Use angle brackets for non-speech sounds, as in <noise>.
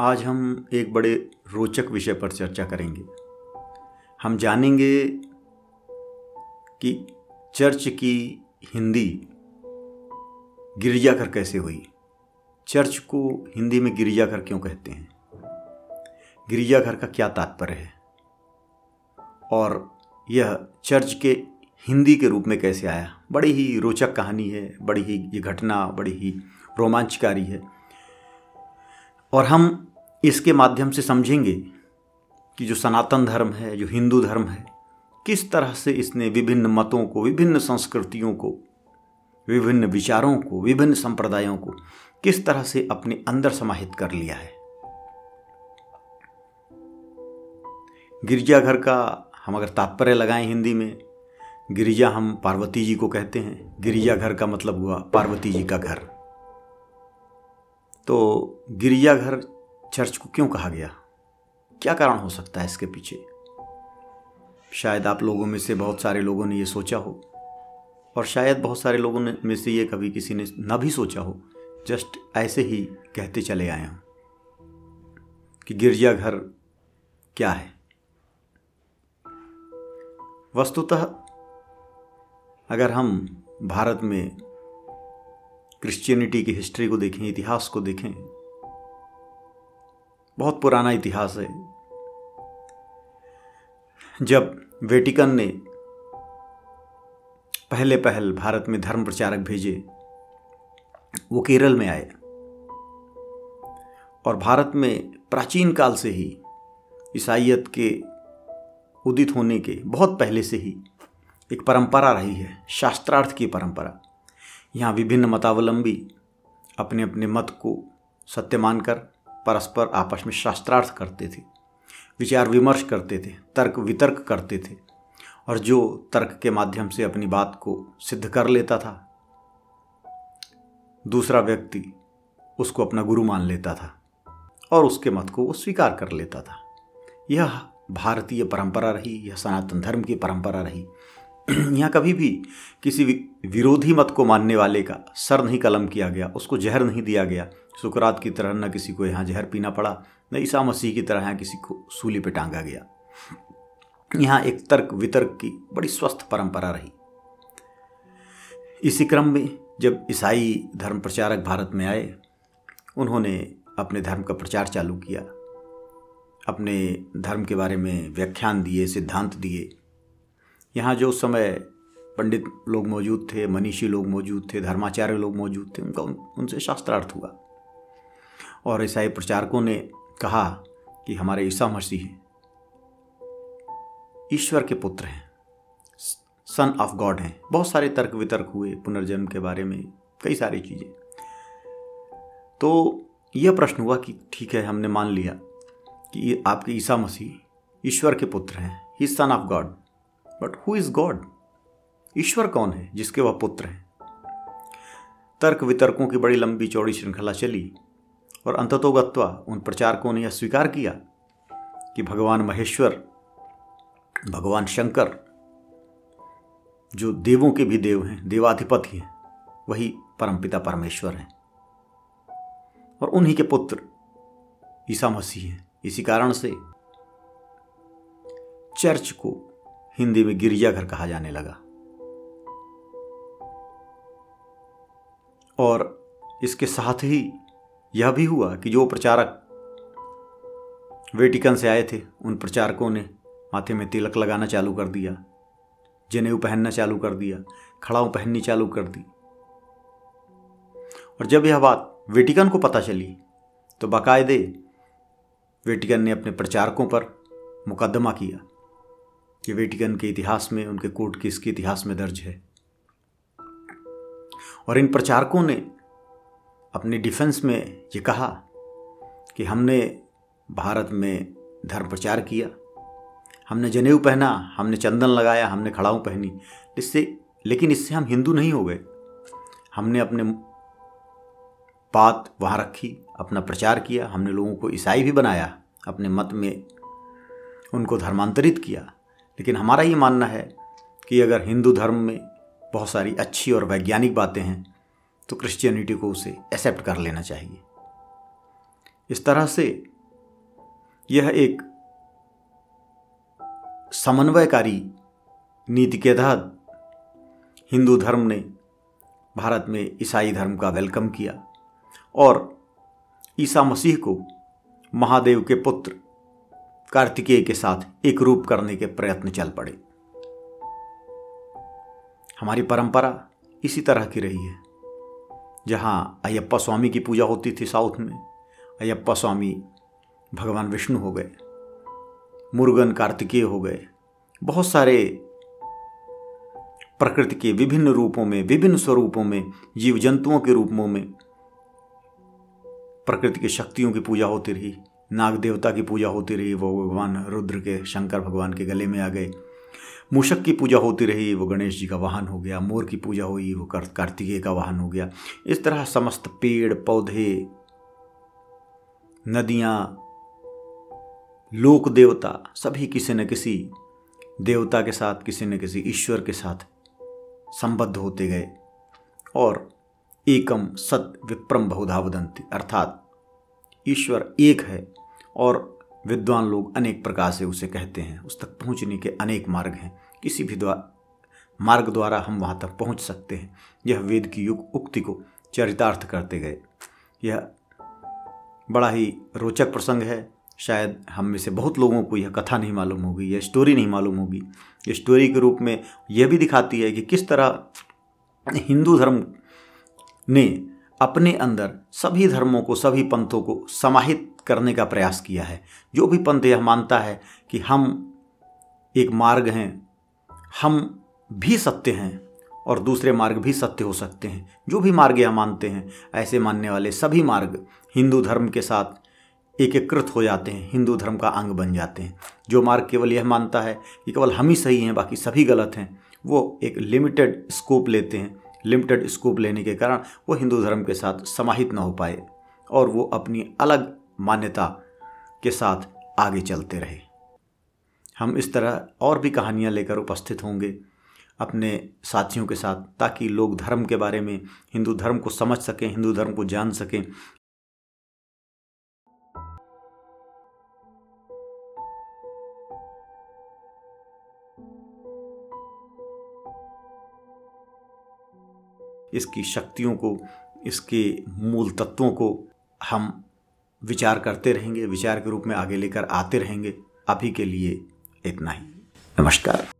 आज हम एक बड़े रोचक विषय पर चर्चा करेंगे। हम जानेंगे कि चर्च की हिंदी गिरजाघर कैसे हुई। चर्च को हिंदी में गिरजाघर क्यों कहते हैं? गिरजाघर का क्या तात्पर्य है? और यह चर्च के हिंदी के रूप में कैसे आया? बड़ी ही रोचक कहानी है, बड़ी ही ये घटना, बड़ी ही रोमांचकारी है। और हम इसके माध्यम से समझेंगे कि जो सनातन धर्म है, जो हिंदू धर्म है, किस तरह से इसने विभिन्न मतों को, विभिन्न संस्कृतियों को, विभिन्न विचारों को, विभिन्न संप्रदायों को किस तरह से अपने अंदर समाहित कर लिया है। गिरजाघर का हम अगर तात्पर्य लगाएँ हिंदी में, गिरिजा हम पार्वती जी को कहते हैं। गिरिजाघर का मतलब हुआ पार्वती जी का घर। तो गिरिजाघर चर्च को क्यों कहा गया? क्या कारण हो सकता है इसके पीछे? शायद आप लोगों में से बहुत सारे लोगों ने ये सोचा हो, और शायद बहुत सारे लोगों ने में से ये कभी किसी ने ना भी सोचा हो। जस्ट ऐसे ही कहते चले आए हूँ कि गिरजाघर क्या है। वस्तुतः अगर हम भारत में क्रिश्चियनिटी की हिस्ट्री को देखें, इतिहास को देखें। बहुत पुराना इतिहास है। जब वेटिकन ने पहले पहल भारत में धर्म प्रचारक भेजे, वो केरल में आए। और भारत में प्राचीन काल से ही ईसाइत के उदित होने के बहुत पहले से ही एक परंपरा रही है, शास्त्रार्थ की परंपरा। यहाँ विभिन्न मतावलंबी अपने अपने मत को सत्य मानकर परस्पर आपस में शास्त्रार्थ करते थे, विचार विमर्श करते थे, तर्क वितर्क करते थे और जो तर्क के माध्यम से अपनी बात को सिद्ध कर लेता था, दूसरा व्यक्ति उसको अपना गुरु मान लेता था और उसके मत को वो स्वीकार कर लेता था। यह भारतीय परंपरा रही, यह सनातन धर्म की परंपरा रही <clears throat> यहाँ कभी भी किसी विरोधी मत को मानने वाले का सर नहीं कलम किया गया, उसको जहर नहीं दिया गया। सुकरात की तरह न किसी को यहाँ जहर पीना पड़ा, न ईसा मसीह की तरह यहाँ किसी को सूली पे टांगा गया। यहाँ एक तर्क वितर्क की बड़ी स्वस्थ परंपरा रही। इसी क्रम में जब ईसाई धर्म प्रचारक भारत में आए, उन्होंने अपने धर्म का प्रचार चालू किया। अपने धर्म के बारे में व्याख्यान दिए, सिद्धांत दिए। यहाँ जो उस समय पंडित लोग मौजूद थे मनीषी लोग मौजूद थे धर्माचार्य लोग मौजूद थे उनका उन, उनसे शास्त्रार्थ हुआ। और ईसाई प्रचारकों ने कहा कि हमारे ईसा मसीह ईश्वर के पुत्र हैं सन ऑफ़ गॉड हैं। बहुत सारे तर्क वितर्क हुए पुनर्जन्म के बारे में कई सारी चीज़ें। तो यह प्रश्न हुआ कि ठीक है हमने मान लिया कि आपके ईसा मसीह ईश्वर के पुत्र हैं ही son of God. But who is God ईश्वर कौन है जिसके वह पुत्र हैं? तर्क वितर्कों की बड़ी लंबी चौड़ी श्रृंखला चली और अंततोगत्वा उन प्रचारकों ने यह स्वीकार किया कि भगवान महेश्वर, भगवान शंकर, जो देवों के भी देव हैं, देवाधिपति हैं, वही परमपिता परमेश्वर हैं। और उन्हीं के पुत्र ईसा मसीह हैं। इसी कारण से चर्च को हिंदी में गिरजाघर कहा जाने लगा। और इसके साथ ही यह भी हुआ कि जो प्रचारक वेटिकन से आए थे, उन प्रचारकों ने माथे में तिलक लगाना चालू कर दिया, जनेऊ पहनना चालू कर दिया, खड़ाऊ पहननी चालू कर दी। और जब यह बात वेटिकन को पता चली तो बाकायदे वेटिकन ने अपने प्रचारकों पर मुकदमा किया। कि वेटिकन के इतिहास में, उनके कोर्ट केस के इतिहास में दर्ज है। और इन प्रचारकों ने अपने डिफेंस में ये कहा कि हमने भारत में धर्म प्रचार किया, हमने जनेऊ पहना, हमने चंदन लगाया, हमने खड़ाऊ पहनी। इससे, लेकिन इससे हम हिंदू नहीं हो गए। हमने अपने बात वहाँ रखी, अपना प्रचार किया, हमने लोगों को ईसाई भी बनाया, अपने मत में उनको धर्मांतरित किया। लेकिन हमारा ये मानना है कि अगर हिंदू धर्म में बहुत सारी अच्छी और वैज्ञानिक बातें हैं तो क्रिश्चियनिटी को उसे एक्सेप्ट कर लेना चाहिए। इस तरह से यह एक समन्वयकारी नीति के तहत हिंदू धर्म ने भारत में ईसाई धर्म का वेलकम किया और ईसा मसीह को महादेव के पुत्र कार्तिकेय के साथ एक रूप करने के प्रयत्न चल पड़े। हमारी परंपरा इसी तरह की रही है। जहाँ अयप्पा स्वामी की पूजा होती थी साउथ में, अयप्पा स्वामी भगवान विष्णु हो गए, मुर्गन कार्तिकेय हो गए, बहुत सारे प्रकृति के विभिन्न रूपों में, विभिन्न स्वरूपों में जीव जंतुओं के रूपों में प्रकृति की शक्तियों की पूजा होती रही। नाग देवता की पूजा होती रही, वो भगवान रुद्र के, शंकर भगवान के गले में आ गए। मूषक की पूजा होती रही, वो गणेश जी का वाहन हो गया, मोर की पूजा हुई, वो कार्तिकेय का वाहन हो गया। इस तरह समस्त पेड़, पौधे, नदियाँ, लोक देवता, सभी किसी न किसी देवता के साथ, किसी न किसी ईश्वर के साथ संबद्ध होते गए। और एकम सत विप्रम बहुधा वदंती, अर्थात ईश्वर एक है और विद्वान लोग अनेक प्रकार से उसे कहते हैं। उस तक पहुँचने के अनेक मार्ग हैं। किसी भी द्वारा मार्ग द्वारा हम वहाँ तक पहुँच सकते हैं। यह वेद की युग उक्ति को चरितार्थ करते गए। यह बड़ा ही रोचक प्रसंग है। शायद हम में से बहुत लोगों को यह कथा नहीं मालूम होगी, यह स्टोरी नहीं मालूम होगी। ये स्टोरी के रूप में यह भी दिखाती है कि किस तरह हिंदू धर्म ने अपने अंदर सभी धर्मों को, सभी पंथों को समाहित करने का प्रयास किया है। जो भी पंथ यह मानता है कि हम एक मार्ग हैं, हम भी सत्य हैं और दूसरे मार्ग भी सत्य हो सकते हैं। जो भी मार्ग यह मानते हैं, ऐसे मानने वाले सभी मार्ग हिंदू धर्म के साथ एकीकृत हो जाते हैं, हिंदू धर्म का अंग बन जाते हैं। जो मार्ग केवल यह मानता है कि केवल हम ही सही हैं, बाकी सभी गलत हैं, वो एक लिमिटेड स्कोप लेते हैं। लिमिटेड स्कोप लेने के कारण वो हिंदू धर्म के साथ समाहित ना हो पाए और वो अपनी अलग मान्यता के साथ आगे चलते रहे। हम इस तरह और भी कहानियाँ लेकर उपस्थित होंगे अपने साथियों के साथ ताकि लोग धर्म के बारे में, हिंदू धर्म को समझ सकें, हिंदू धर्म को जान सकें इसकी शक्तियों को, इसके मूल तत्वों को हम विचार करते रहेंगे, विचार के रूप में आगे लेकर आते रहेंगे। अभी के लिए इतना ही। नमस्कार।